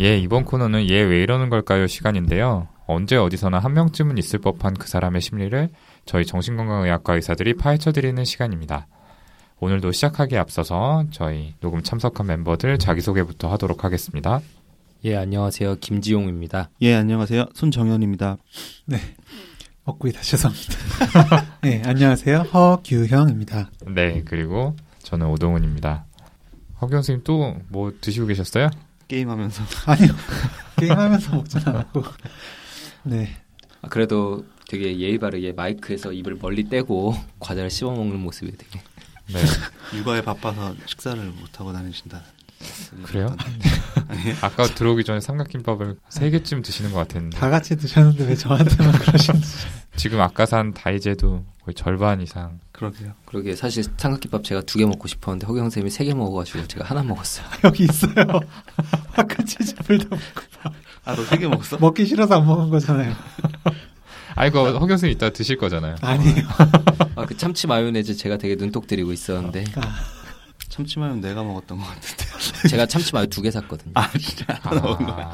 예, 이번 코너는 얘 왜 이러는 걸까요 시간인데요. 언제 어디서나 한 명쯤은 있을 법한 그 사람의 심리를 저희 정신건강의학과 의사들이 파헤쳐드리는 시간입니다. 오늘도 시작하기에 앞서서 저희 녹음 참석한 멤버들 자기소개부터 하도록 하겠습니다. 예, 안녕하세요. 김지용입니다. 예, 안녕하세요. 손정현입니다. 네. 먹구이다 죄송합니다. 네, 안녕하세요. 허규형입니다. 네, 그리고 저는 오동훈입니다. 허규형 선생님 또 뭐 드시고 계셨어요? 게임하면서. 아니요. 게임하면서 먹진 않았고. 네. 아, 그래도 되게 예의 바르게 마이크에서 입을 멀리 떼고 과자를 씹어 먹는 모습이 되게. 네. 육아에 바빠서 식사를 못 하고 다니신다. 그래요? 아까 들어오기 전에 삼각김밥을 세 개쯤 드시는 것 같았는데. 다 같이 드셨는데 왜 저한테만 그러시는지. 지금 아까 산 다이제도 거의 절반 이상. 그러게요. 그러게 사실 삼각김밥 제가 두 개 먹고 싶었는데 허경 선생님이 세 개 먹어가지고 제가 하나 먹었어요. 여기 있어요. 아까 치즈 불닭 아, 너 세 개 먹었어? 먹기 싫어서 안 먹은 거잖아요. 아 이거 허경 선생님 이따 드실 거잖아요. 아니에요. 아, 그 참치 마요네즈 제가 되게 눈독 들이고 있었는데 아, 참치 마요 내가 먹었던 것 같은데. 제가 참치 마요 두 개 샀거든요. 아, 진짜? 거야.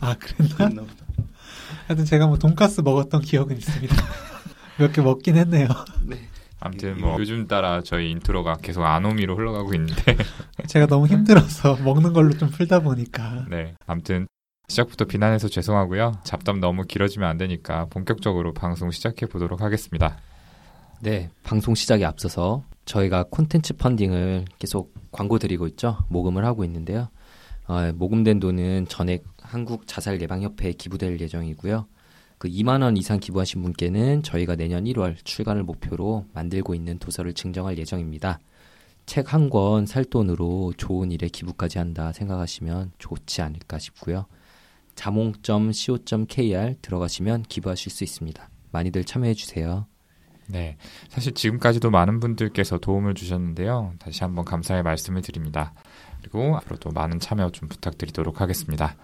아 그랬나? 그랬나 보다. 하여튼 제가 뭐 돈가스 먹었던 기억은 있습니다. 몇 개 먹긴 했네요. 네. 아무튼 뭐 요즘 따라 저희 인트로가 계속 아노미로 흘러가고 있는데 제가 너무 힘들어서 먹는 걸로 좀 풀다 보니까. 네 아무튼 시작부터 비난해서 죄송하고요 잡담 너무 길어지면 안 되니까 본격적으로 방송 시작해 보도록 하겠습니다 네, 방송 시작에 앞서서 저희가 콘텐츠 펀딩을 계속 광고 드리고 있죠. 모금을 하고 있는데요. 어, 모금된 돈은 전액 한국 자살 예방 협회에 기부될 예정이고요. 그 2만 원 이상 기부하신 분께는 저희가 내년 1월 출간을 목표로 만들고 있는 도서를 증정할 예정입니다. 책 한 권 살 돈으로 좋은 일에 기부까지 한다 생각하시면 좋지 않을까 싶고요. 자몽.co.kr 들어가시면 기부하실 수 있습니다. 많이들 참여해 주세요. 네 사실 지금까지도 많은 분들께서 도움을 주셨는데요 다시 한번 감사의 말씀을 드립니다 그리고 앞으로도 많은 참여 좀 부탁드리도록 하겠습니다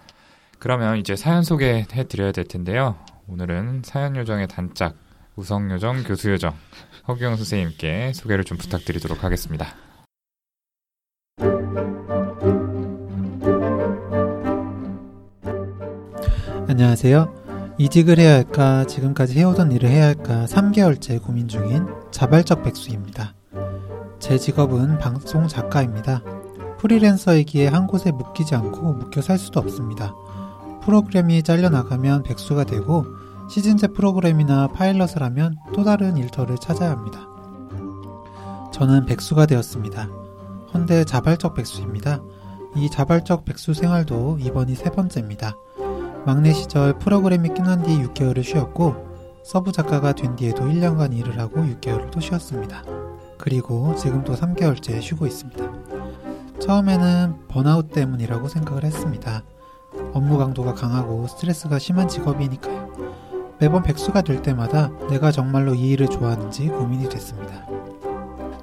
그러면 이제 사연 소개해 드려야 될 텐데요 오늘은 사연 요정의 단짝 우성 요정 교수 요정 허규영 선생님께 소개를 좀 부탁드리도록 하겠습니다 안녕하세요. 이직을 해야 할까, 지금까지 해오던 일을 해야 할까 3개월째 고민 중인 자발적 백수입니다. 제 직업은 방송 작가입니다. 프리랜서이기에 한 곳에 묶이지 않고 묶여 살 수도 없습니다. 프로그램이 잘려나가면 백수가 되고 시즌제 프로그램이나 파일럿을 하면 또 다른 일터를 찾아야 합니다. 저는 백수가 되었습니다. 헌데 자발적 백수입니다. 이 자발적 백수 생활도 이번이 세 번째입니다. 막내 시절 프로그램이 끝난 뒤 6개월을 쉬었고 서브 작가가 된 뒤에도 1년간 일을 하고 6개월을 또 쉬었습니다. 그리고 지금 또 3개월째 쉬고 있습니다. 처음에는 번아웃 때문이라고 생각을 했습니다. 업무 강도가 강하고 스트레스가 심한 직업이니까요. 매번 백수가 될 때마다 내가 정말로 이 일을 좋아하는지 고민이 됐습니다.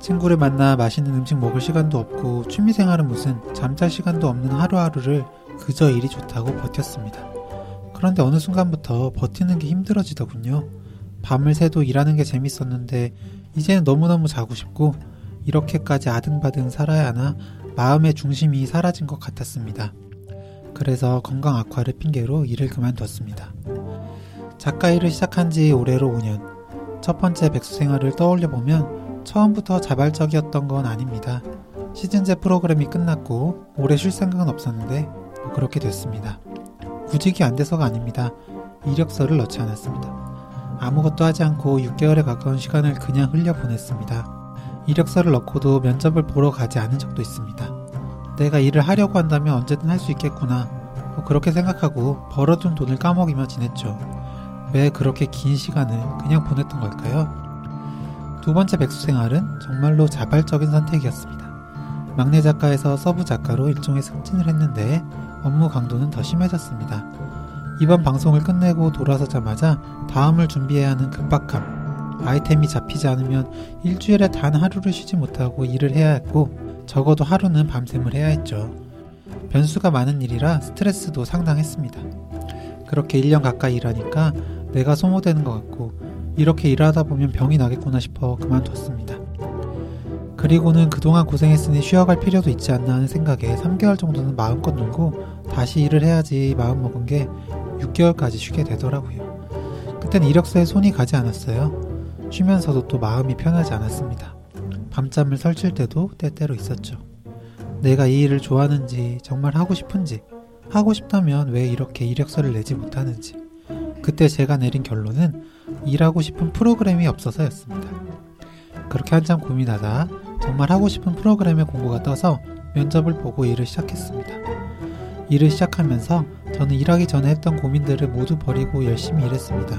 친구를 만나 맛있는 음식 먹을 시간도 없고 취미생활은 무슨 잠잘 시간도 없는 하루하루를 그저 일이 좋다고 버텼습니다. 그런데 어느 순간부터 버티는 게 힘들어지더군요. 밤을 새도 일하는 게 재밌었는데 이제는 너무너무 자고 싶고 이렇게까지 아등바등 살아야 하나 마음의 중심이 사라진 것 같았습니다. 그래서 건강 악화를 핑계로 일을 그만뒀습니다. 작가 일을 시작한 지 올해로 5년. 첫 번째 백수 생활을 떠올려 보면 처음부터 자발적이었던 건 아닙니다. 시즌제 프로그램이 끝났고 오래 쉴 생각은 없었는데 뭐 그렇게 됐습니다. 구직이 안 돼서가 아닙니다. 이력서를 넣지 않았습니다. 아무것도 하지 않고 6개월에 가까운 시간을 그냥 흘려 보냈습니다. 이력서를 넣고도 면접을 보러 가지 않은 적도 있습니다. 내가 일을 하려고 한다면 언제든 할 수 있겠구나. 뭐 그렇게 생각하고 벌어둔 돈을 까먹이며 지냈죠. 왜 그렇게 긴 시간을 그냥 보냈던 걸까요? 두 번째 백수 생활은 정말로 자발적인 선택이었습니다. 막내 작가에서 서브 작가로 일종의 승진을 했는데 업무 강도는 더 심해졌습니다. 이번 방송을 끝내고 돌아서자마자 다음을 준비해야 하는 급박함, 아이템이 잡히지 않으면 일주일에 단 하루를 쉬지 못하고 일을 해야 했고 적어도 하루는 밤샘을 해야 했죠. 변수가 많은 일이라 스트레스도 상당했습니다. 그렇게 1년 가까이 일하니까 내가 소모되는 것 같고 이렇게 일하다 보면 병이 나겠구나 싶어 그만뒀습니다. 그리고는 그동안 고생했으니 쉬어갈 필요도 있지 않나 하는 생각에 3개월 정도는 마음껏 놀고 다시 일을 해야지 마음먹은 게 6개월까지 쉬게 되더라고요. 그땐 이력서에 손이 가지 않았어요. 쉬면서도 또 마음이 편하지 않았습니다. 밤잠을 설칠 때도 때때로 있었죠. 내가 이 일을 좋아하는지 정말 하고 싶은지 하고 싶다면 왜 이렇게 이력서를 내지 못하는지 그때 제가 내린 결론은 일하고 싶은 프로그램이 없어서였습니다. 그렇게 한참 고민하다 정말 하고 싶은 프로그램의 공고가 떠서 면접을 보고 일을 시작했습니다. 일을 시작하면서 저는 일하기 전에 했던 고민들을 모두 버리고 열심히 일했습니다.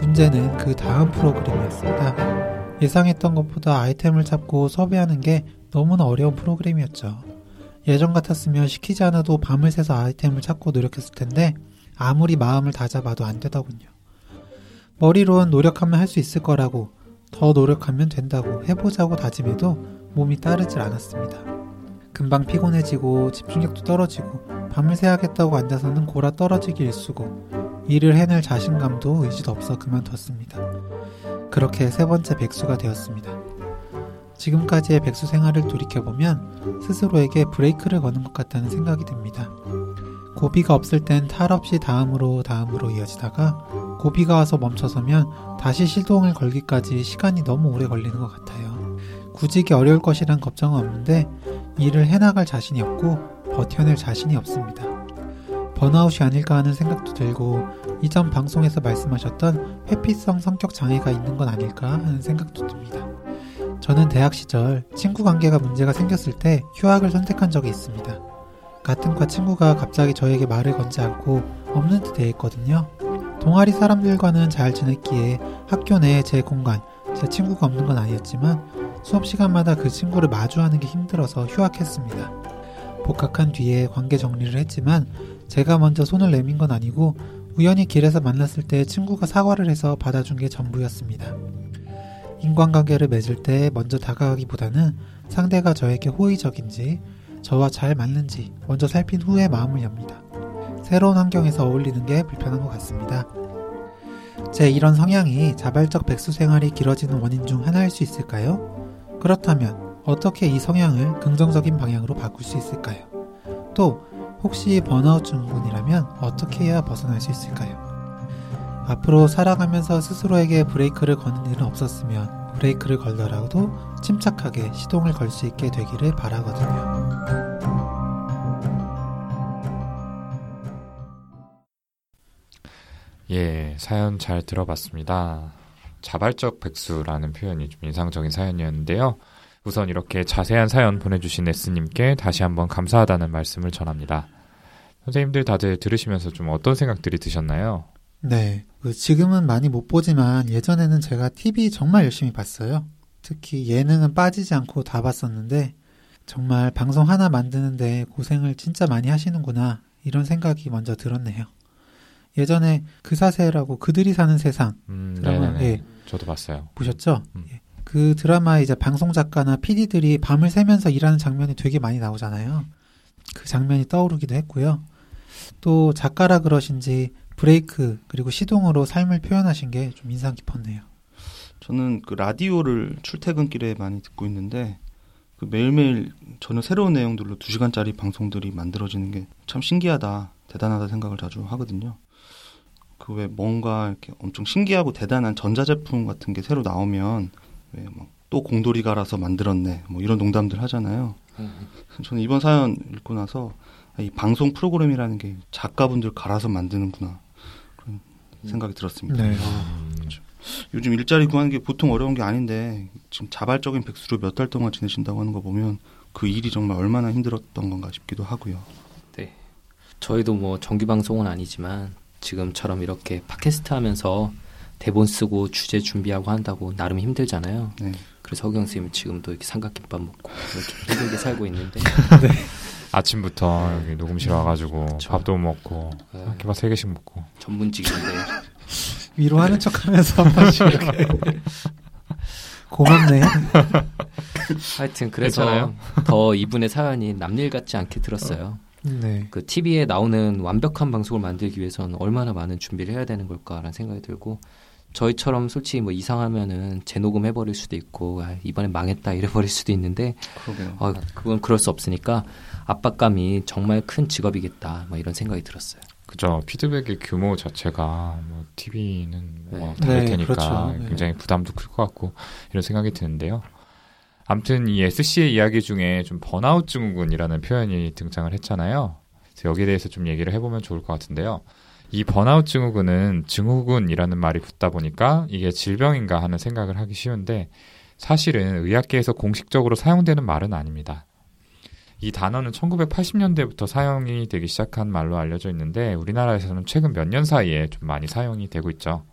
문제는 그 다음 프로그램이었습니다. 예상했던 것보다 아이템을 찾고 섭외하는 게 너무나 어려운 프로그램이었죠. 예전 같았으면 시키지 않아도 밤을 새서 아이템을 찾고 노력했을 텐데 아무리 마음을 다잡아도 안 되더군요. 머리로는 노력하면 할 수 있을 거라고 더 노력하면 된다고 해보자고 다짐해도 몸이 따르질 않았습니다. 금방 피곤해지고 집중력도 떨어지고 밤을 새야겠다고 앉아서는 골아 떨어지기 일쑤고 일을 해낼 자신감도 의지도 없어 그만뒀습니다. 그렇게 세 번째 백수가 되었습니다. 지금까지의 백수 생활을 돌이켜보면 스스로에게 브레이크를 거는 것 같다는 생각이 듭니다. 고비가 없을 땐 탈 없이 다음으로 다음으로 이어지다가 고비가 와서 멈춰서면 다시 시동을 걸기까지 시간이 너무 오래 걸리는 것 같아요. 구직이 어려울 것이란 걱정은 없는데 일을 해나갈 자신이 없고 버텨낼 자신이 없습니다. 번아웃이 아닐까 하는 생각도 들고 이전 방송에서 말씀하셨던 회피성 성격 장애가 있는 건 아닐까 하는 생각도 듭니다. 저는 대학 시절 친구 관계가 문제가 생겼을 때 휴학을 선택한 적이 있습니다. 같은 과 친구가 갑자기 저에게 말을 건지 않고 없는 듯 대했거든요. 동아리 사람들과는 잘 지냈기에 학교 내에 제 공간, 제 친구가 없는 건 아니었지만 수업 시간마다 그 친구를 마주하는 게 힘들어서 휴학했습니다. 복학한 뒤에 관계 정리를 했지만 제가 먼저 손을 내민 건 아니고 우연히 길에서 만났을 때 친구가 사과를 해서 받아준 게 전부였습니다. 인간관계를 맺을 때 먼저 다가가기보다는 상대가 저에게 호의적인지 저와 잘 맞는지 먼저 살핀 후에 마음을 엽니다. 새로운 환경에서 어울리는 게 불편한 것 같습니다. 제 이런 성향이 자발적 백수 생활이 길어지는 원인 중 하나일 수 있을까요? 그렇다면 어떻게 이 성향을 긍정적인 방향으로 바꿀 수 있을까요? 또 혹시 번아웃 증후군이라면 어떻게 해야 벗어날 수 있을까요? 앞으로 살아가면서 스스로에게 브레이크를 거는 일은 없었으면 브레이크를 걸더라도 침착하게 시동을 걸 수 있게 되기를 바라거든요. 예, 사연 잘 들어봤습니다. 자발적 백수라는 표현이 좀 인상적인 사연이었는데요. 우선 이렇게 자세한 사연 보내주신 에스님께 다시 한번 감사하다는 말씀을 전합니다. 선생님들 다들 들으시면서 좀 어떤 생각들이 드셨나요? 네. 그 지금은 많이 못 보지만 예전에는 제가 TV 정말 열심히 봤어요. 특히 예능은 빠지지 않고 다 봤었는데 정말 방송 하나 만드는데 고생을 진짜 많이 하시는구나 이런 생각이 먼저 들었네요. 예전에 그 사세라고 그들이 사는 세상 음, 드라마 네네네. 예, 저도 봤어요. 보셨죠? 음. 예. 그 드라마 이제 방송 작가나 PD들이 밤을 새면서 일하는 장면이 되게 많이 나오잖아요. 그 장면이 떠오르기도 했고요. 또 작가라 그러신지 브레이크 그리고 시동으로 삶을 표현하신 게 좀 인상 깊었네요. 저는 그 라디오를 출퇴근길에 많이 듣고 있는데 그 매일매일 전혀 새로운 내용들로 2시간짜리 방송들이 만들어지는 게 참 신기하다, 대단하다 생각을 자주 하거든요. 그 왜 뭔가 이렇게 엄청 신기하고 대단한 전자제품 같은 게 새로 나오면 또 공돌이 갈아서 만들었네 뭐 이런 농담들 하잖아요. 저는 이번 사연 읽고 나서 이 방송 프로그램이라는 게 작가분들 갈아서 만드는구나 그런 생각이 들었습니다. 네. 음, 요즘 일자리 구하는 게 보통 어려운 게 아닌데 지금 자발적인 백수로 몇 달 동안 지내신다고 하는 거 보면 그 일이 정말 얼마나 힘들었던 건가 싶기도 하고요. 네. 저희도 뭐 정규 방송은 아니지만 지금처럼 이렇게 팟캐스트 하면서 대본 쓰고 주제 준비하고 한다고 나름 힘들잖아요. 네. 그래서 허경 선생님 지금도 이렇게 삼각김밥 먹고 이렇게 힘들게 살고 있는데 아침부터 여기 녹음실 와가지고 그쵸. 밥도 먹고 네, 김밥 세 개씩 먹고 전문직인데 위로하는 척하면서 한 번씩 이렇게 고맙네요. 하여튼 그래서 괜찮아요? 더 이분의 사연이 남일 같지 않게 들었어요. 네. 그 TV에 나오는 완벽한 방송을 만들기 위해서는 얼마나 많은 준비를 해야 되는 걸까라는 생각이 들고 저희처럼 솔직히 뭐 이상하면은 재녹음 해버릴 수도 있고 아, 이번에 망했다 이래버릴 수도 있는데 그러게요. 어, 그건 그럴 수 없으니까 압박감이 정말 큰 직업이겠다 뭐 이런 생각이 들었어요. 그죠. 피드백의 규모 자체가 뭐 TV는 뭐 네. 다를 네, 테니까 그렇죠. 네. 굉장히 부담도 클 것 같고 이런 생각이 드는데요. 아무튼 이 SC의 이야기 중에 좀 번아웃 증후군이라는 표현이 등장을 했잖아요. 그래서 여기에 대해서 좀 얘기를 해보면 좋을 것 같은데요. 이 번아웃 증후군은 증후군이라는 말이 붙다 보니까 이게 질병인가 하는 생각을 하기 쉬운데 사실은 의학계에서 공식적으로 사용되는 말은 아닙니다. 이 단어는 1980년대부터 사용이 되기 시작한 말로 알려져 있는데 우리나라에서는 최근 몇 년 사이에 좀 많이 사용이 되고 있죠.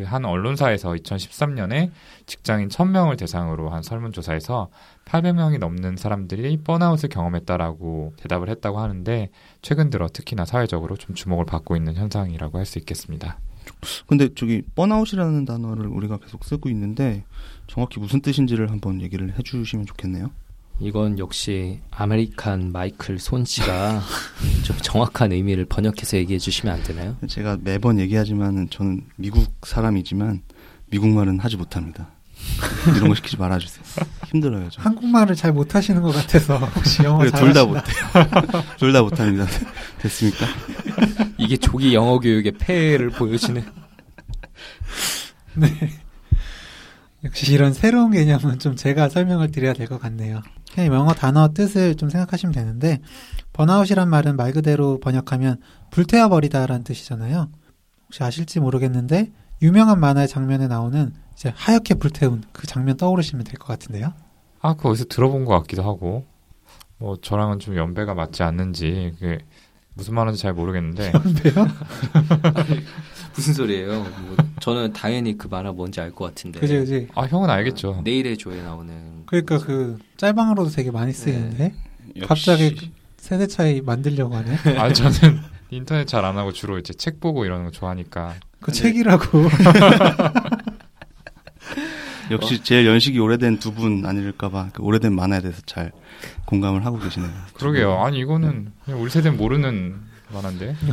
그 한 언론사에서 2013년에 직장인 1000명을 대상으로 한 설문조사에서 800명이 넘는 사람들이 번아웃을 경험했다라고 대답을 했다고 하는데 최근 들어 특히나 사회적으로 좀 주목을 받고 있는 현상이라고 할 수 있겠습니다. 근데 저기 burnout이라는 단어를 우리가 계속 쓰고 있는데 정확히 무슨 뜻인지를 한번 얘기를 해주시면 좋겠네요. 이건 역시 American 마이클 손 씨가 좀 정확한 의미를 번역해서 얘기해 주시면 안 되나요? 제가 매번 얘기하지만 저는 미국 사람이지만 미국 말은 하지 못합니다. 이런 거 시키지 말아주세요. 힘들어요. 저. 한국말을 잘 못하시는 것 같아서 혹시 영어 둘다? 못해요. 둘 다 못합니다. 됐습니까? 이게 조기 영어 교육의 폐해를 보여주는 역시 이런 새로운 개념은 좀 제가 설명을 드려야 될 것 같네요. 그냥 영어 단어 뜻을 좀 생각하시면 되는데 번아웃이란 말은 말 그대로 번역하면 불태워 버리다라는 뜻이잖아요. 혹시 아실지 모르겠는데 유명한 만화의 장면에 나오는 이제 하얗게 불태운 그 장면 떠오르시면 될 것 같은데요. 아, 그거 어디서 들어본 것 같기도 하고 뭐 저랑은 좀 연배가 맞지 않는지 그게 무슨 말인지 잘 모르겠는데 연배요? 무슨 소리예요? 뭐 저는 당연히 그 만화 뭔지 알 것 같은데. 그지 그지. 아 형은 알겠죠. 내일의 조에 나오는 그러니까 그 짤방으로도 되게 많이 쓰이는데 역시 갑자기 세대 차이 만들려고 하네. 아 저는 인터넷 잘 안 하고 주로 이제 책 보고 이러는 거 좋아하니까 그 네. 책이라고. 역시 제일 연식이 오래된 두 분 아닐까봐 그 오래된 만화에 대해서 잘 공감을 하고 계시네요. 그러게요. 아니 이거는 그냥 우리 세대 모르는 만화인데.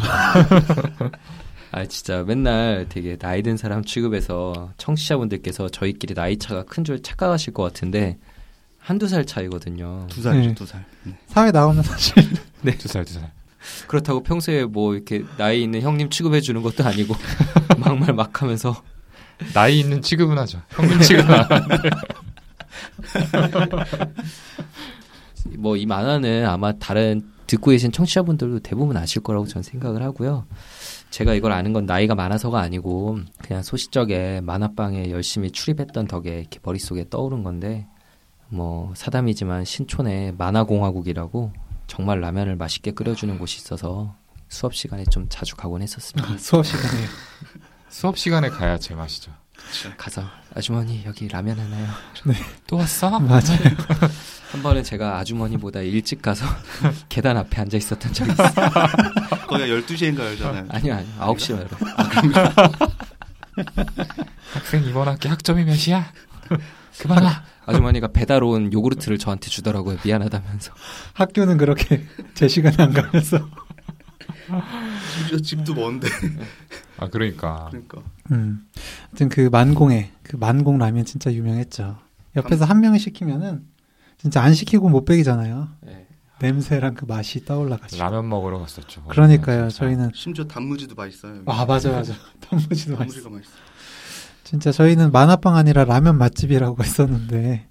아 진짜 맨날 되게 나이 든 사람 취급해서 청취자분들께서 저희끼리 나이 차가 큰 줄 착각하실 것 같은데 한두 살 차이거든요. 두 살이죠, 네. 두 살. 네. 사회 나오면 사실 두살 두 살. 그렇다고 평소에 뭐 이렇게 나이 있는 형님 취급해 주는 것도 아니고 막말 막 하면서 나이 있는 취급은 하죠. 평균 취급은 안 하는데. 뭐이 만화는 아마 다른 듣고 계신 청취자분들도 대부분 아실 거라고 저는 생각을 하고요. 제가 이걸 아는 건 나이가 많아서가 아니고 그냥 소시적에 만화방에 열심히 출입했던 덕에 이렇게 머릿속에 떠오른 건데 뭐 사담이지만 신촌에 만화공화국이라고 정말 라면을 맛있게 끓여주는 곳이 있어서 수업 시간에 좀 자주 가곤 했었습니다. 수업 시간에 수업 시간에 가야 제맛이죠. 가서 아주머니 여기 라면 하나요? 또 왔어? 맞아요. 한 번은 제가 아주머니보다 일찍 가서 계단 앞에 앉아 있었던 적이 있어요. 거기가 12시인가 열잖아요. 아니요, 아니요. 9시에 열어요. 학생 이번 학기 학점이 몇이야? 그만 와. 아주머니가 배달 온 요구르트를 저한테 주더라고요. 미안하다면서. 학교는 그렇게 제 시간에 안 가면서. 심지어 집도 먼데. 아 그러니까 그러니까. 음. 하여튼 그 만공에 그 만공 라면 진짜 유명했죠. 옆에서 한 명이 시키면은 진짜 안 시키고 못 베기잖아요. 네. 냄새랑 그 맛이 떠올라가지고. 라면 먹으러 갔었죠. 그러니까요. 진짜. 저희는 심지어 단무지도 맛있어요. 아 맞아 맞아. 단무지도 맛있어. 단무지가 맛있어. 진짜 저희는 만화방 아니라 라면 맛집이라고 했었는데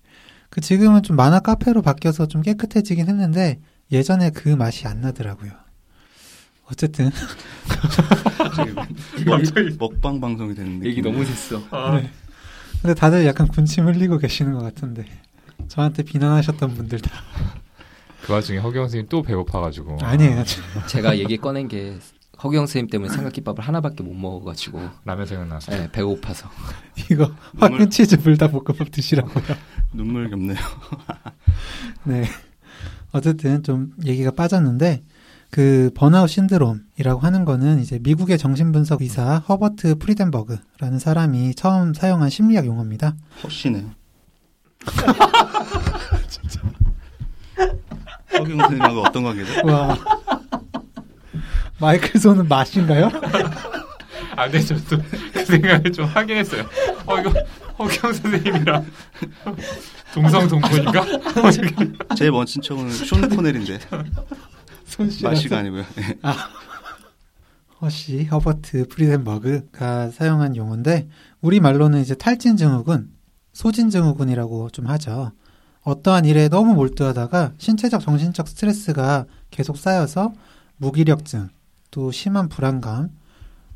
그 지금은 좀 만화 카페로 바뀌어서 좀 깨끗해지긴 했는데 예전에 그 맛이 안 나더라고요. 어쨌든 갑자기 먹방 방송이 되는. 얘기 너무 됐어. 네. 근데 다들 약간 군침 흘리고 계시는 것 같은데 저한테 비난하셨던 분들 다 그 와중에 허경 선생님 또 배고파가지고 아니에요. 제가 얘기 꺼낸 게 허경 선생님 때문에 삼각김밥을 하나밖에 못 먹어가지고 라면 생각나서 네, 배고파서 이거 화끈 치즈 불닭볶음밥 드시라고요. 눈물 겹네요. 네. 어쨌든 좀 얘기가 빠졌는데 그 번아웃 신드롬이라고 하는 거는 이제 미국의 정신분석 의사 허버트 프리덴버그라는 사람이 처음 사용한 심리학 용어입니다. 허씨네요. 허경 선생님하고 어떤 관계죠? 와. 마이클 손은 마씨인가요? 아 근데 저도 그 생각을 좀 하긴 했어요. 어 이거 허경 선생님이랑 동성동본이니까 제 먼 친척은 쇼 코넬인데 마씨가 아니고요. 네. 허씨, 허버트, 프리덴버그가 사용한 용어인데 우리 말로는 이제 탈진 증후군, 소진 증후군이라고 좀 하죠. 어떠한 일에 너무 몰두하다가 신체적, 정신적 스트레스가 계속 쌓여서 무기력증, 또 심한 불안감,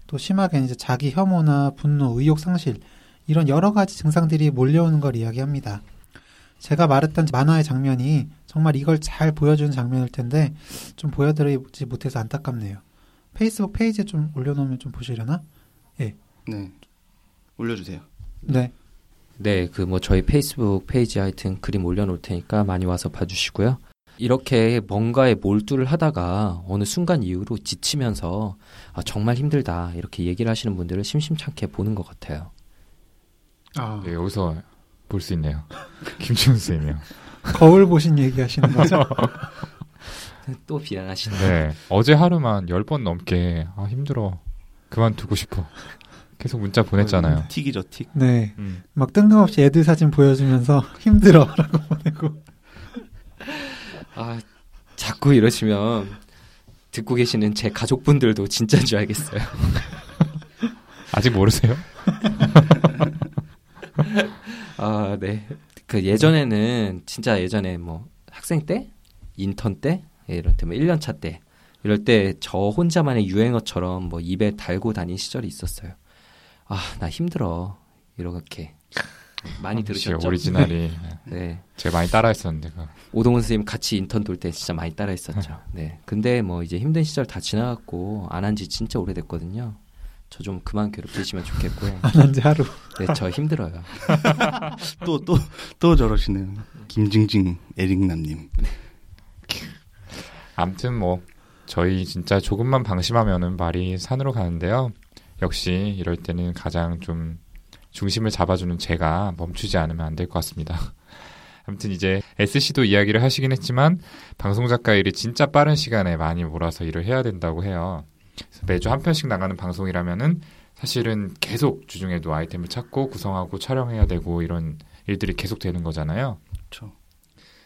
또 심하게 이제 자기 혐오나 분노, 의욕 상실 이런 여러 가지 증상들이 몰려오는 걸 이야기합니다. 제가 말했던 만화의 장면이 정말 이걸 잘 보여주는 장면일 텐데 좀 보여드리지 못해서 안타깝네요. 페이스북 페이지에 좀 올려놓으면 좀 보시려나? 네. 올려주세요. 네. 네, 그 뭐 저희 페이스북 페이지 하여튼 그림 올려놓을 테니까 많이 와서 봐주시고요. 이렇게 뭔가에 몰두를 하다가 어느 순간 이후로 지치면서 아, 정말 힘들다 이렇게 얘기를 하시는 분들을 심심찮게 보는 것 같아요. 아, 네, 여기서 볼 수 있네요. 김치훈 선생님이요. 거울 보신 얘기 하시는 거죠? 또 비난하시네. 네, 어제 하루만 10번 넘게 아 힘들어 그만두고 싶어 계속 문자 보냈잖아요. 틱이죠, 틱. 네. 음. 막 뜬금없이 애들 사진 보여주면서 힘들어 라고 보내고. 아, 자꾸 이러시면 듣고 계시는 제 가족분들도 진짜인 줄 알겠어요. 아직 모르세요? 아, 네. 그 예전에는 진짜 예전에 뭐 학생 때, 인턴 때, 예, 이럴 때뭐 1년 차 때 이럴 때 저 혼자만의 유행어처럼 뭐 입에 달고 다닌 시절이 있었어요. 아, 나 힘들어. 이렇게 많이 들으셨죠? 오리지널이 네. 제가 많이 따라했었는데. 오동훈 선생님 같이 인턴 돌 때 진짜 많이 따라했었죠. 네. 근데 뭐 이제 힘든 시절 다 지나갔고 안 한 지 진짜 오래됐거든요. 저 좀 그만 괴롭히시면 좋겠고요. 안한지 하루. 네, 저 힘들어요. 또, 또, 또 저러시네요. 김징징 에릭남님. 아무튼 뭐 저희 진짜 조금만 방심하면은 말이 산으로 가는데요. 역시 이럴 때는 가장 좀 중심을 잡아주는 제가 멈추지 않으면 안 될 것 같습니다. 아무튼 이제 SC도 이야기를 하시긴 했지만 방송 작가 일이 진짜 빠른 시간에 많이 몰아서 일을 해야 된다고 해요. 매주 한 편씩 나가는 방송이라면은 사실은 계속 주중에도 아이템을 찾고 구성하고 촬영해야 되고 이런 일들이 계속 되는 거잖아요. 그렇죠.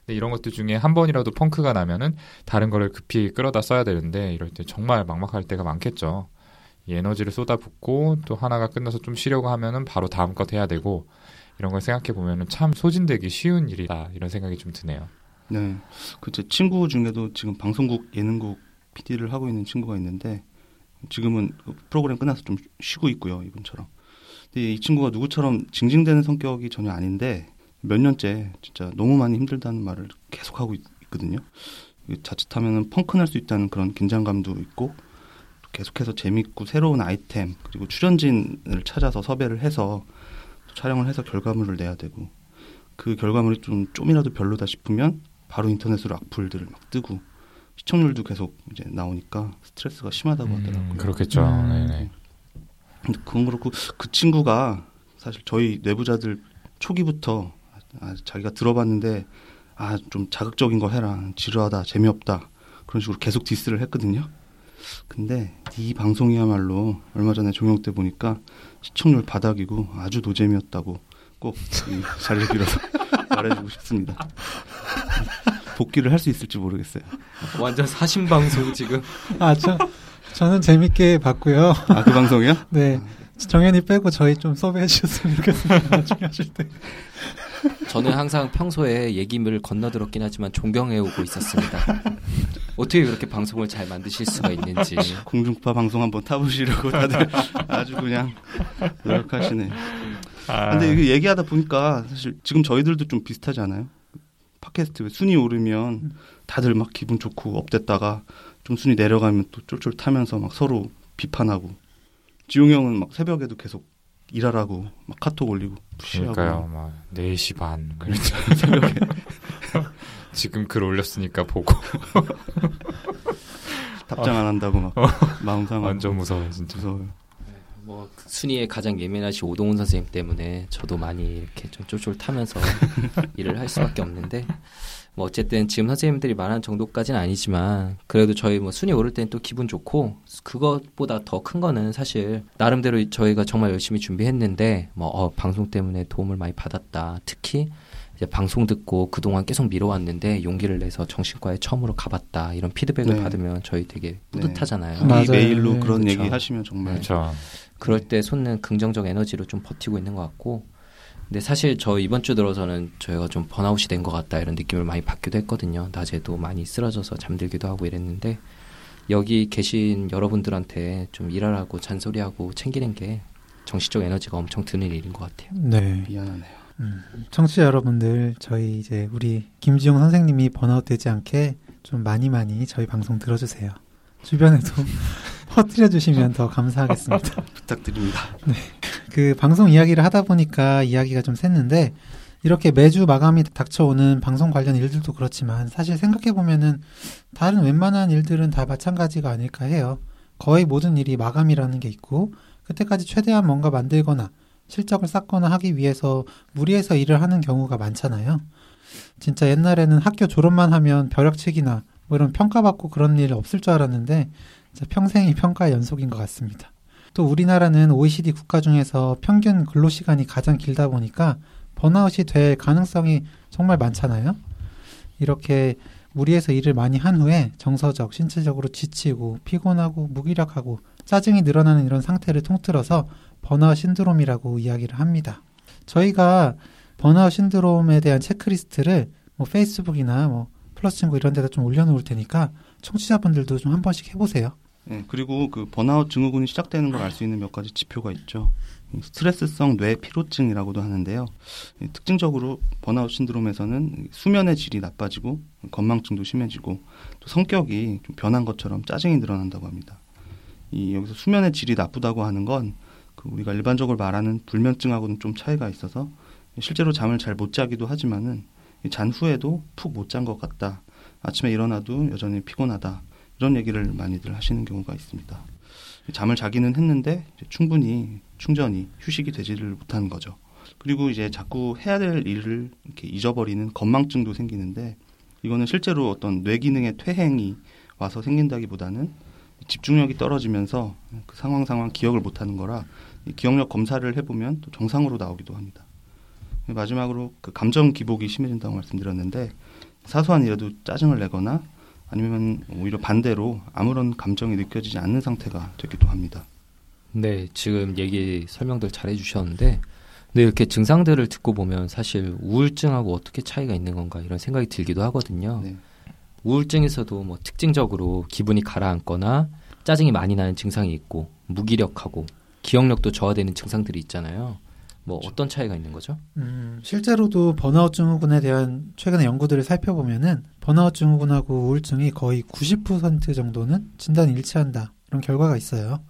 근데 이런 것들 중에 한 번이라도 펑크가 나면은 다른 거를 급히 끌어다 써야 되는데 이럴 때 정말 막막할 때가 많겠죠. 이 에너지를 쏟아붓고 또 하나가 끝나서 좀 쉬려고 하면은 바로 다음 것 해야 되고 이런 걸 생각해 보면은 참 소진되기 쉬운 일이다 이런 생각이 좀 드네요. 네. 그 제 친구 중에도 지금 방송국 예능국 PD를 하고 있는 친구가 있는데 지금은 그 프로그램 끝나서 좀 쉬고 있고요. 이분처럼. 근데 이 친구가 누구처럼 징징대는 성격이 전혀 아닌데 몇 년째 진짜 너무 많이 힘들다는 말을 계속 하고 있, 거든요 자칫하면은 펑크 날 수 있다는 그런 긴장감도 있고 또 계속해서 재밌고 새로운 아이템 그리고 출연진을 찾아서 섭외를 해서 또 촬영을 해서 결과물을 내야 되고 그 결과물이 좀 좀이라도 별로다 싶으면 바로 인터넷으로 악플들을 막 뜨고 시청률도 계속 이제 나오니까 스트레스가 심하다고 하더라고요. 음, 그렇겠죠. 음. 네네. 근데 그건 그렇고 그 친구가 사실 저희 내부자들 초기부터 아, 자기가 들어봤는데 아 좀 자극적인 거 해라 지루하다 재미없다 그런 식으로 계속 디스를 했거든요. 근데 이 방송이야말로 얼마 전에 종영 때 보니까 시청률 바닥이고 아주 노잼이었다고 꼭이 자리를 빌어서 말해주고 싶습니다. 복귀를 할 수 있을지 모르겠어요. 완전 사신 방송 지금. 아, 저, 저는 재밌게 봤고요. 아 그 방송이요? 네. 정현이 빼고 저희 좀 섭외해 주셨으면 좋겠습니다. 나중에 하실 때. 저는 항상 평소에 얘기를 건너들었긴 하지만 존경해 오고 있었습니다. 어떻게 그렇게 방송을 잘 만드실 수가 있는지. 공중파 방송 한번 타보시려고 다들 아주 그냥 노력하시네. 아, 근데 얘기하다 보니까 사실 지금 저희들도 좀 비슷하지 않아요? 팟캐스트 순위 오르면 다들 막 기분 좋고 업됐다가 좀 순위 내려가면 또 쫄쫄 타면서 막 서로 비판하고 지용 형은 막 새벽에도 계속 일하라고 막 카톡 올리고 푸시하고 그러니까요. 막 4시 반때 새벽에. 지금 글 올렸으니까 보고. 답장 안 한다고 막 마음 상하고. 완전 무서워요 진짜. 무서워요. 뭐 순위에 가장 예민하신 오동훈 선생님 때문에 저도 많이 이렇게 좀 쫄쫄 타면서 일을 할 수밖에 없는데 뭐 어쨌든 지금 선생님들이 말하는 정도까지는 아니지만 그래도 저희 뭐 순위 오를 때는 또 기분 좋고 그것보다 더 큰 거는 사실 나름대로 저희가 정말 열심히 준비했는데 뭐 어, 방송 때문에 도움을 많이 받았다. 특히 이제 방송 듣고 그동안 계속 미뤄왔는데 용기를 내서 정신과에 처음으로 가봤다 이런 피드백을 네. 받으면 저희 되게 뿌듯하잖아요. 이 맞아요. 메일로 네, 그런 그렇죠. 얘기 하시면 정말 그렇죠. 그럴 때 솟는 긍정적 에너지로 좀 버티고 있는 것 같고 근데 사실 저 이번 주 들어서는 저희가 좀 번아웃이 된 것 같다 이런 느낌을 많이 받기도 했거든요 낮에도 많이 쓰러져서 잠들기도 하고 이랬는데 여기 계신 여러분들한테 좀 일하라고 잔소리하고 챙기는 게 정신적 에너지가 엄청 드는 일인 것 같아요 네. 미안하네요. 청취자 여러분들, 저희 이제 우리 김지용 선생님이 번아웃 되지 않게 좀 많이 많이 저희 방송 들어주세요. 주변에도 퍼뜨려 주시면 더 감사하겠습니다. 부탁드립니다. 그 방송 이야기를 하다 보니까 이야기가 좀 샜는데 이렇게 매주 마감이 닥쳐오는 방송 관련 일들도 그렇지만 사실 생각해 보면은 다른 웬만한 일들은 다 마찬가지가 아닐까 해요. 거의 모든 일이 마감이라는 게 있고 그때까지 최대한 뭔가 만들거나 실적을 쌓거나 하기 위해서 무리해서 일을 하는 경우가 많잖아요. 진짜 옛날에는 학교 졸업만 하면 벼락치기나 뭐 이런 평가받고 그런 일 없을 줄 알았는데 평생이 평가의 연속인 것 같습니다. 또 우리나라는 OECD 국가 중에서 평균 근로 시간이 가장 길다 보니까 번아웃이 될 가능성이 정말 많잖아요. 이렇게 무리해서 일을 많이 한 후에 정서적, 신체적으로 지치고 피곤하고 무기력하고 짜증이 늘어나는 이런 상태를 통틀어서 번아웃 신드롬이라고 이야기를 합니다. 저희가 번아웃 신드롬에 대한 체크리스트를 뭐 페이스북이나 뭐 플러스 친구 이런 데다 좀 올려놓을 테니까 청취자분들도 좀 한 번씩 해보세요. 네, 그리고 그 번아웃 증후군이 시작되는 걸 알 수 있는 몇 가지 지표가 있죠. 이 스트레스성 뇌 피로증이라고도 하는데요. 이 특징적으로 번아웃 신드롬에서는 수면의 질이 나빠지고 건망증도 심해지고 또 성격이 좀 변한 것처럼 짜증이 늘어난다고 합니다. 이 여기서 수면의 질이 나쁘다고 하는 건 그 우리가 일반적으로 말하는 불면증하고는 좀 차이가 있어서 실제로 잠을 잘 못 자기도 하지만은 이잔 후에도 푹 못 잔 것 같다. 아침에 일어나도 여전히 피곤하다. 이런 얘기를 많이들 하시는 경우가 있습니다. 잠을 자기는 했는데 충분히 충전이 휴식이 되지를 못하는 거죠. 그리고 이제 자꾸 해야 될 일을 이렇게 잊어버리는 건망증도 생기는데 이거는 실제로 어떤 뇌 기능의 퇴행이 와서 생긴다기보다는 집중력이 떨어지면서 그 상황 상황 기억을 못하는 거라 이 기억력 검사를 해보면 또 정상으로 나오기도 합니다. 마지막으로 그 감정 기복이 심해진다고 말씀드렸는데 사소한 일에도 짜증을 내거나 아니면 오히려 반대로 아무런 감정이 느껴지지 않는 상태가 되기도 합니다. 네, 지금 얘기 설명들 잘 해주셨는데, 근데 이렇게 증상들을 듣고 보면 사실 우울증하고 어떻게 차이가 있는 건가 이런 생각이 들기도 하거든요. 네. 우울증에서도 뭐 특징적으로 기분이 가라앉거나 짜증이 많이 나는 증상이 있고 무기력하고 기억력도 저하되는 증상들이 있잖아요. 뭐 어떤 차이가 있는 거죠? 음, 실제로도 번아웃 증후군에 대한 최근의 연구들을 살펴보면은 번아웃 증후군하고 우울증이 거의 90% 정도는 진단이 일치한다. 이런 결과가 있어요.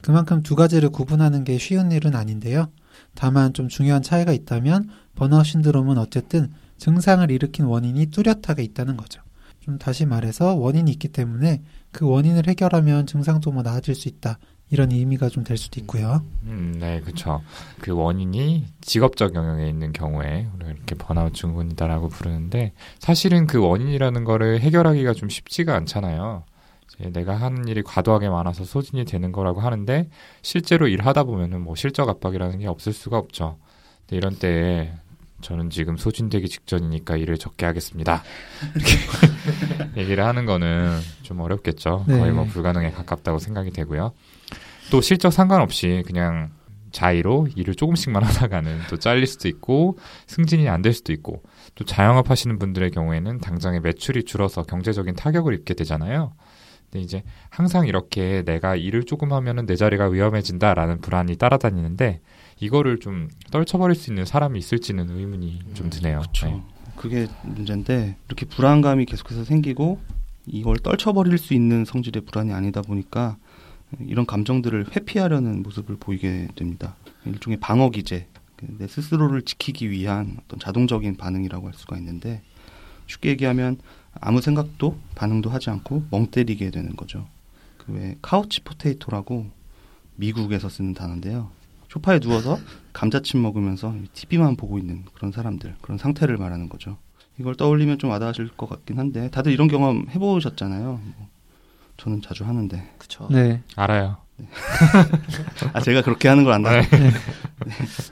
그만큼 두 가지를 구분하는 게 쉬운 일은 아닌데요. 다만 좀 중요한 차이가 있다면 번아웃 신드롬은 어쨌든 증상을 일으킨 원인이 뚜렷하게 있다는 거죠. 좀 다시 말해서 원인이 있기 때문에 그 원인을 해결하면 증상도 뭐 나아질 수 있다. 이런 의미가 좀 될 수도 있고요. 음, 네, 그렇죠. 그 원인이 직업적 영역에 있는 경우에 이렇게 번아웃 증후군이다라고 부르는데 사실은 그 원인이라는 거를 해결하기가 좀 쉽지가 않잖아요. 내가 하는 일이 과도하게 많아서 소진이 되는 거라고 하는데 실제로 일하다 보면은 뭐 실적 압박이라는 게 없을 수가 없죠. 근데 이런 때에 저는 지금 소진되기 직전이니까 일을 적게 하겠습니다. 이렇게 얘기를 하는 거는 좀 어렵겠죠. 네. 거의 뭐 불가능에 가깝다고 생각이 되고요. 또 실적 상관없이 그냥 자의로 일을 조금씩만 하다가는 또 잘릴 수도 있고 승진이 안 될 수도 있고 또 자영업 하시는 분들의 경우에는 당장에 매출이 줄어서 경제적인 타격을 입게 되잖아요. 근데 이제 항상 이렇게 내가 일을 조금 하면은 내 자리가 위험해진다라는 불안이 따라다니는데 이거를 좀 떨쳐버릴 수 있는 사람이 있을지는 의문이 좀 드네요. 그렇죠. 네. 그게 문제인데 이렇게 불안감이 계속해서 생기고 이걸 떨쳐버릴 수 있는 성질의 불안이 아니다 보니까 이런 감정들을 회피하려는 모습을 보이게 됩니다. 일종의 방어 기제, 내 스스로를 지키기 위한 어떤 자동적인 반응이라고 할 수가 있는데 쉽게 얘기하면 아무 생각도 반응도 하지 않고 멍 때리게 되는 거죠. 그 왜 카우치 포테이토라고 미국에서 쓰는 단어인데요. 소파에 누워서 감자칩 먹으면서 TV만 보고 있는 그런 사람들, 그런 상태를 말하는 거죠. 이걸 떠올리면 좀 와닿으실 것 같긴 한데 다들 이런 경험 해보셨잖아요. 뭐 저는 자주 하는데. 그쵸. 네. 알아요. 아 제가 그렇게 하는 걸 안다. 네.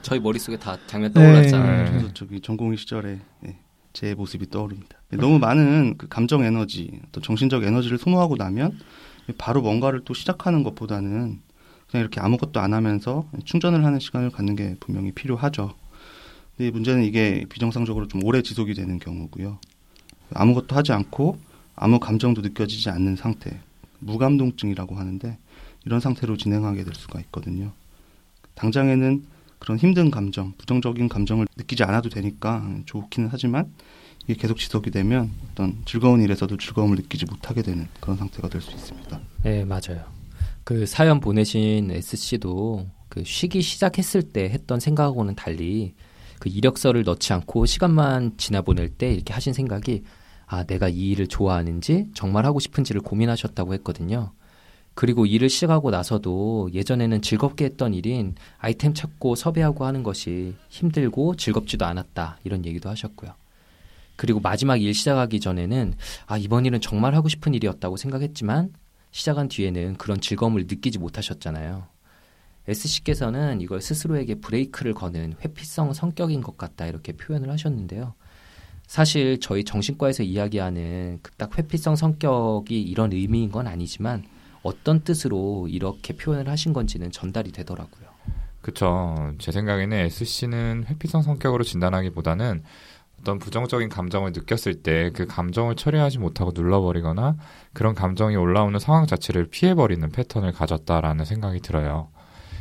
저희 머릿속에 다 장면 네. 떠올랐잖아요. 저도 저기 전공의 시절에 예, 제 모습이 떠오릅니다. 너무 많은 그 감정 에너지, 또 정신적 에너지를 소모하고 나면 바로 뭔가를 또 시작하는 것보다는 그냥 이렇게 아무것도 안 하면서 충전을 하는 시간을 갖는 게 분명히 필요하죠. 근데 문제는 이게 비정상적으로 좀 오래 지속이 되는 경우고요. 아무것도 하지 않고 아무 감정도 느껴지지 않는 상태, 무감동증이라고 하는데 이런 상태로 진행하게 될 수가 있거든요. 당장에는 그런 힘든 감정, 부정적인 감정을 느끼지 않아도 되니까 좋기는 하지만 이게 계속 지속이 되면 어떤 즐거운 일에서도 즐거움을 느끼지 못하게 되는 그런 상태가 될 수 있습니다. 네, 맞아요. 그 사연 보내신 SC도 그 쉬기 시작했을 때 했던 생각하고는 달리 그 이력서를 넣지 않고 시간만 지나 보낼 때 이렇게 하신 생각이 아, 내가 이 일을 좋아하는지 정말 하고 싶은지를 고민하셨다고 했거든요. 그리고 일을 시작하고 나서도 예전에는 즐겁게 했던 일인 아이템 찾고 섭외하고 하는 것이 힘들고 즐겁지도 않았다. 이런 얘기도 하셨고요. 그리고 마지막 일 시작하기 전에는 아, 이번 일은 정말 하고 싶은 일이었다고 생각했지만 시작한 뒤에는 그런 즐거움을 느끼지 못하셨잖아요. S씨께서는 이걸 스스로에게 브레이크를 거는 회피성 성격인 것 같다 이렇게 표현을 하셨는데요. 사실 저희 정신과에서 이야기하는 그딱 회피성 성격이 이런 의미인 건 아니지만 어떤 뜻으로 이렇게 표현을 하신 건지는 전달이 되더라고요. 그쵸. 제 생각에는 SC는 회피성 성격으로 진단하기보다는 어떤 부정적인 감정을 느꼈을 때 그 감정을 처리하지 못하고 눌러버리거나 그런 감정이 올라오는 상황 자체를 피해버리는 패턴을 가졌다라는 생각이 들어요.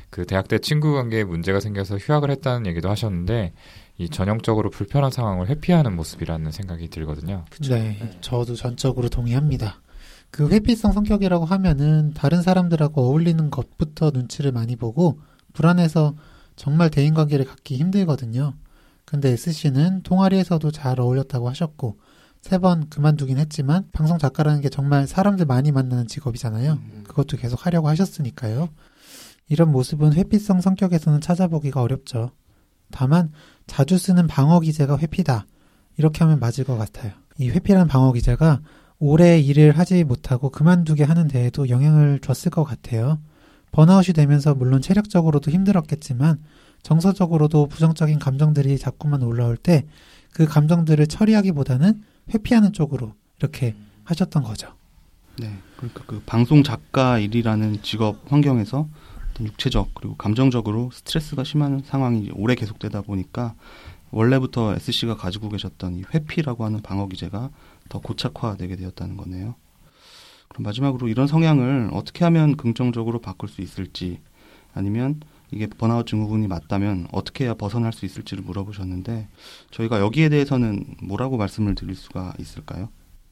그 대학 때 친구 관계에 문제가 생겨서 휴학을 했다는 얘기도 하셨는데 이 전형적으로 불편한 상황을 회피하는 모습이라는 생각이 들거든요. 네, 저도 전적으로 동의합니다. 그 회피성 성격이라고 하면은 다른 사람들하고 어울리는 것부터 눈치를 많이 보고 불안해서 정말 대인관계를 갖기 힘들거든요. 근데 S씨는 동아리에서도 잘 어울렸다고 하셨고 세 번 그만두긴 했지만 방송 작가라는 게 정말 사람들 많이 만나는 직업이잖아요. 그것도 계속 하려고 하셨으니까요. 이런 모습은 회피성 성격에서는 찾아보기가 어렵죠. 다만 자주 쓰는 방어 기제가 회피다. 이렇게 하면 맞을 것 같아요. 이 회피라는 방어 기제가 오래 일을 하지 못하고 그만두게 하는 데에도 영향을 줬을 것 같아요. 번아웃이 되면서 물론 체력적으로도 힘들었겠지만 정서적으로도 부정적인 감정들이 자꾸만 올라올 때 그 감정들을 처리하기보다는 회피하는 쪽으로 이렇게 하셨던 거죠. 네, 그러니까 그 방송 작가 일이라는 직업 환경에서 육체적 그리고 감정적으로 스트레스가 심한 상황이 오래 계속되다 보니까 원래부터 SC가 가지고 계셨던 이 회피라고 하는 방어 기제가 더 고착화되게 되었다는 거네요. 그럼 마지막으로 이런 성향을 어떻게 하면 긍정적으로 바꿀 수 있을지 아니면 이게 번아웃 증후군이 맞다면 어떻게 해야 벗어날 수 있을지를 물어보셨는데 저희가 여기에 대해서는 뭐라고 말씀을 드릴 수가 있을까요?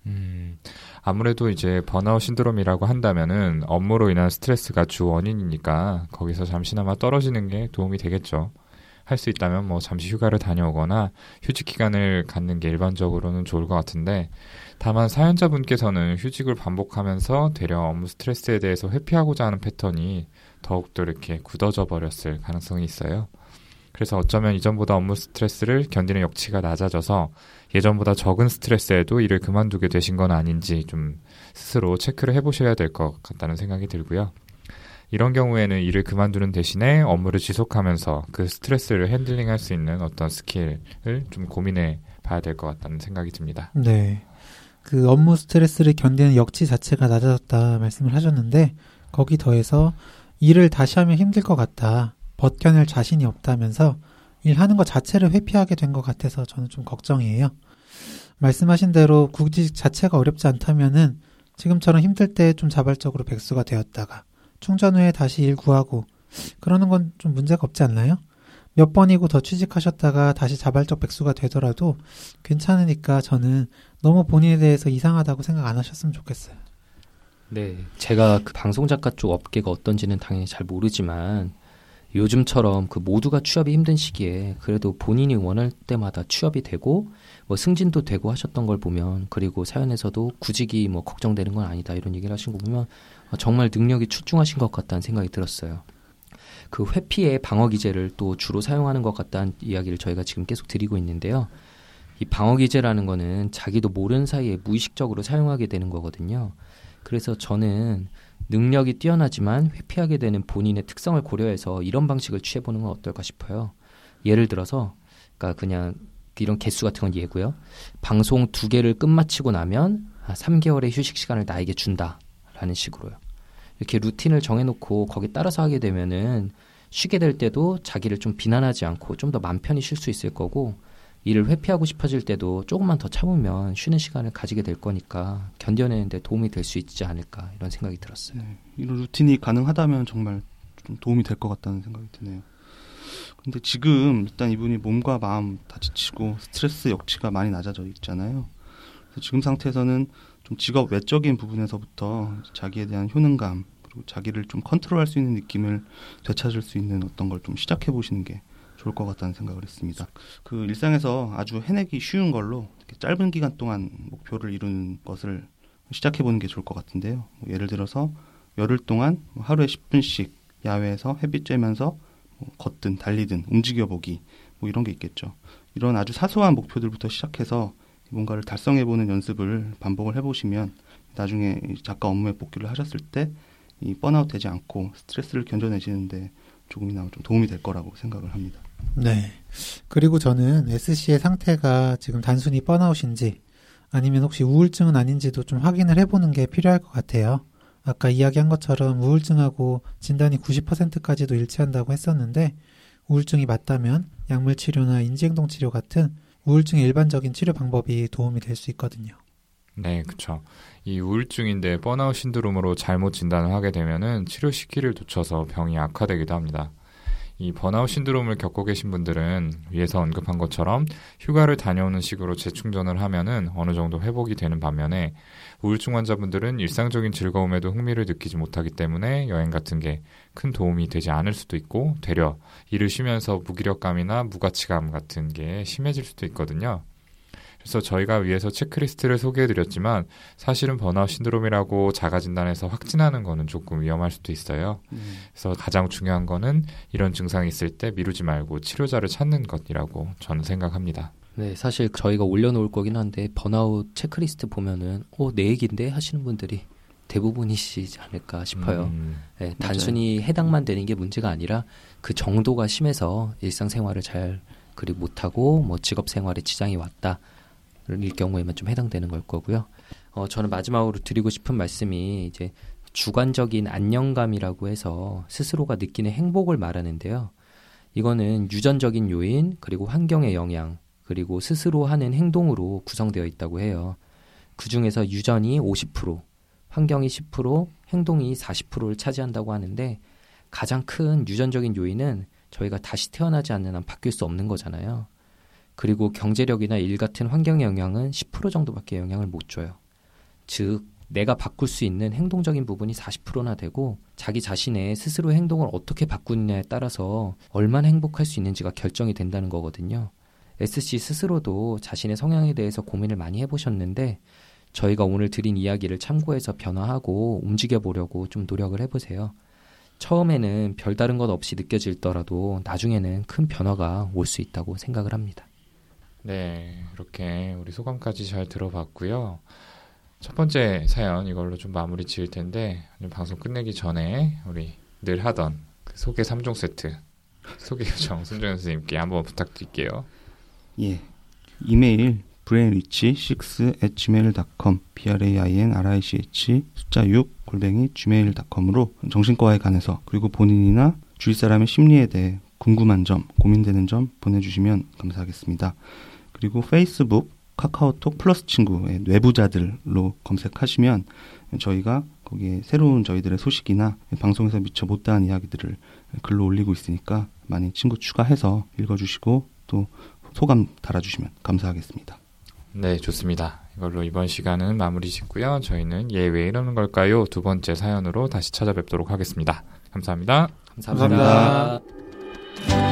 음, 아무래도 이제 번아웃 신드롬이라고 한다면은 업무로 인한 스트레스가 주 원인이니까 거기서 잠시나마 떨어지는 게 도움이 되겠죠. 할 수 있다면 뭐 잠시 휴가를 다녀오거나 휴직 기간을 갖는 게 일반적으로는 좋을 것 같은데 다만 사연자분께서는 휴직을 반복하면서 되려 업무 스트레스에 대해서 회피하고자 하는 패턴이 더욱더 이렇게 굳어져 버렸을 가능성이 있어요. 그래서 어쩌면 이전보다 업무 스트레스를 견디는 역치가 낮아져서 예전보다 적은 스트레스에도 일을 그만두게 되신 건 아닌지 좀 스스로 체크를 해보셔야 될 것 같다는 생각이 들고요. 이런 경우에는 일을 그만두는 대신에 업무를 지속하면서 그 스트레스를 handling할 수 있는 어떤 skill을 좀 고민해 봐야 될 것 같다는 생각이 듭니다. 네. 그 업무 스트레스를 견디는 역치 자체가 낮아졌다 말씀을 하셨는데 거기 더해서 일을 다시 하면 힘들 것 같다. 버텨낼 자신이 없다면서 일하는 것 자체를 회피하게 된 것 같아서 저는 좀 걱정이에요. 말씀하신 대로 구직 자체가 어렵지 않다면은 지금처럼 힘들 때 좀 자발적으로 백수가 되었다가 충전 후에 다시 일 구하고 그러는 건 좀 문제가 없지 않나요? 몇 번이고 더 취직하셨다가 다시 자발적 백수가 되더라도 괜찮으니까 저는 너무 본인에 대해서 이상하다고 생각 안 하셨으면 좋겠어요. 네, 제가 그 방송 작가 쪽 업계가 어떤지는 당연히 잘 모르지만 요즘처럼 그 모두가 취업이 힘든 시기에 그래도 본인이 원할 때마다 취업이 되고 뭐 승진도 되고 하셨던 걸 보면 그리고 사연에서도 구직이 뭐 걱정되는 건 아니다 이런 얘기를 하신 거 보면 정말 능력이 출중하신 것 같다는 생각이 들었어요. 그 회피의 방어 기제를 또 주로 사용하는 것 같다는 이야기를 저희가 지금 계속 드리고 있는데요. 이 방어 기제라는 거는 자기도 모르는 사이에 무의식적으로 사용하게 되는 거거든요. 그래서 저는 능력이 뛰어나지만 회피하게 되는 본인의 특성을 고려해서 이런 방식을 취해보는 건 어떨까 싶어요. 예를 들어서, 그러니까 그냥 이런 개수 같은 건 예고요. 방송 두 개를 끝마치고 나면 3개월의 휴식 시간을 나에게 준다라는 식으로요. 이렇게 루틴을 정해놓고 거기 따라서 하게 되면은 쉬게 될 때도 자기를 좀 비난하지 않고 좀 더 맘 편히 쉴 수 있을 거고 일을 회피하고 싶어질 때도 조금만 더 참으면 쉬는 시간을 가지게 될 거니까 견뎌내는데 도움이 될 수 있지 않을까 이런 생각이 들었어요. 네, 이런 루틴이 가능하다면 정말 좀 도움이 될 것 같다는 생각이 드네요. 근데 지금 일단 이분이 몸과 마음 다 지치고 스트레스 역치가 많이 낮아져 있잖아요. 지금 상태에서는 좀 직업 외적인 부분에서부터 자기에 대한 효능감 그리고 자기를 좀 컨트롤할 수 있는 느낌을 되찾을 수 있는 어떤 걸 좀 시작해 보시는 게 좋을 것 같다는 생각을 했습니다. 그 일상에서 아주 해내기 쉬운 걸로 짧은 기간 동안 목표를 이루는 것을 시작해 보는 게 좋을 것 같은데요. 뭐 예를 들어서 열흘 동안 뭐 하루에 10분씩 야외에서 햇빛 쬐면서 뭐 걷든 달리든 움직여 보기 뭐 이런 게 있겠죠. 이런 아주 사소한 목표들부터 시작해서 뭔가를 달성해 보는 연습을 반복을 해 보시면 나중에 작가 업무에 복귀를 하셨을 때 이 번아웃 되지 않고 스트레스를 견뎌내시는데 조금이나마 좀 도움이 될 거라고 생각을 합니다. 네. 그리고 저는 SC의 상태가 지금 단순히 번아웃인지 아니면 혹시 우울증은 아닌지도 좀 확인을 해보는 게 필요할 것 같아요. 아까 이야기한 것처럼 우울증하고 진단이 90%까지도 일치한다고 했었는데 우울증이 맞다면 약물 치료나 인지행동 치료 같은 우울증의 일반적인 치료 방법이 도움이 될 수 있거든요. 네, 그렇죠. 이 우울증인데 번아웃 신드롬으로 잘못 진단을 하게 되면은 치료 시기를 놓쳐서 병이 악화되기도 합니다. 이 번아웃 신드롬을 겪고 계신 분들은 위에서 언급한 것처럼 휴가를 다녀오는 식으로 재충전을 하면은 어느 정도 회복이 되는 반면에 우울증 환자분들은 일상적인 즐거움에도 흥미를 느끼지 못하기 때문에 여행 같은 게 큰 도움이 되지 않을 수도 있고 되려 일을 쉬면서 무기력감이나 무가치감 같은 게 심해질 수도 있거든요. 그래서 저희가 위에서 체크리스트를 소개해드렸지만 사실은 번아웃 신드롬이라고 자가 진단해서 확진하는 거는 조금 위험할 수도 있어요. 음. 그래서 가장 중요한 거는 이런 증상이 있을 때 미루지 말고 치료자를 찾는 것이라고 저는 생각합니다. 네, 사실 저희가 올려놓을 거긴 한데 번아웃 체크리스트 보면은 어내 얘기인데 하시는 분들이 대부분이시지 않을까 싶어요. 음, 네, 단순히 해당만 되는 게 문제가 아니라 그 정도가 심해서 일상생활을 잘 그리 못하고 뭐 직업 생활에 지장이 왔다. 일 경우에만 좀 해당되는 걸 거고요. 어, 저는 마지막으로 드리고 싶은 말씀이 이제 주관적인 안정감이라고 해서 스스로가 느끼는 행복을 말하는데요. 이거는 유전적인 요인, 그리고 환경의 영향, 그리고 스스로 하는 행동으로 구성되어 있다고 해요. 그 중에서 유전이 50%, 환경이 10%, 행동이 40%를 차지한다고 하는데 가장 큰 유전적인 요인은 저희가 다시 태어나지 않는 한 바뀔 수 없는 거잖아요. 그리고 경제력이나 일 같은 환경의 영향은 10% 정도밖에 영향을 못 줘요. 즉, 내가 바꿀 수 있는 행동적인 부분이 40%나 되고 자기 자신의 스스로 행동을 어떻게 바꾸느냐에 따라서 얼마나 행복할 수 있는지가 결정이 된다는 거거든요. SC 스스로도 자신의 성향에 대해서 고민을 많이 해보셨는데 저희가 오늘 드린 이야기를 참고해서 변화하고 움직여 보려고 좀 노력을 해보세요. 처음에는 별다른 것 없이 느껴질더라도 나중에는 큰 변화가 올 수 있다고 생각을 합니다. 네, 이렇게 우리 소감까지 잘 들어봤고요. 첫 번째 사연 이걸로 좀 마무리 지을 텐데 방송 끝내기 전에 우리 늘 하던 그 소개 3종 세트 소개 요청 손정현 선생님께 한번 부탁드릴게요. 예, 이메일 brainrich6 gmail.com brainrich 숫자 6 골뱅이 gmail.com으로 정신과에 관해서 그리고 본인이나 주위 사람의 심리에 대해 궁금한 점, 고민되는 점 보내주시면 감사하겠습니다. 그리고 페이스북, 카카오톡 플러스 친구의 뇌부자들로 검색하시면 저희가 거기에 새로운 저희들의 소식이나 방송에서 미처 못다한 이야기들을 글로 올리고 있으니까 많이 친구 추가해서 읽어주시고 또 소감 달아주시면 감사하겠습니다. 네, 좋습니다. 이걸로 이번 시간은 마무리 짓고요. 저희는 예 왜 이러는 걸까요? 두 번째 사연으로 다시 찾아뵙도록 하겠습니다 감사합니다. 감사합니다. 감사합니다.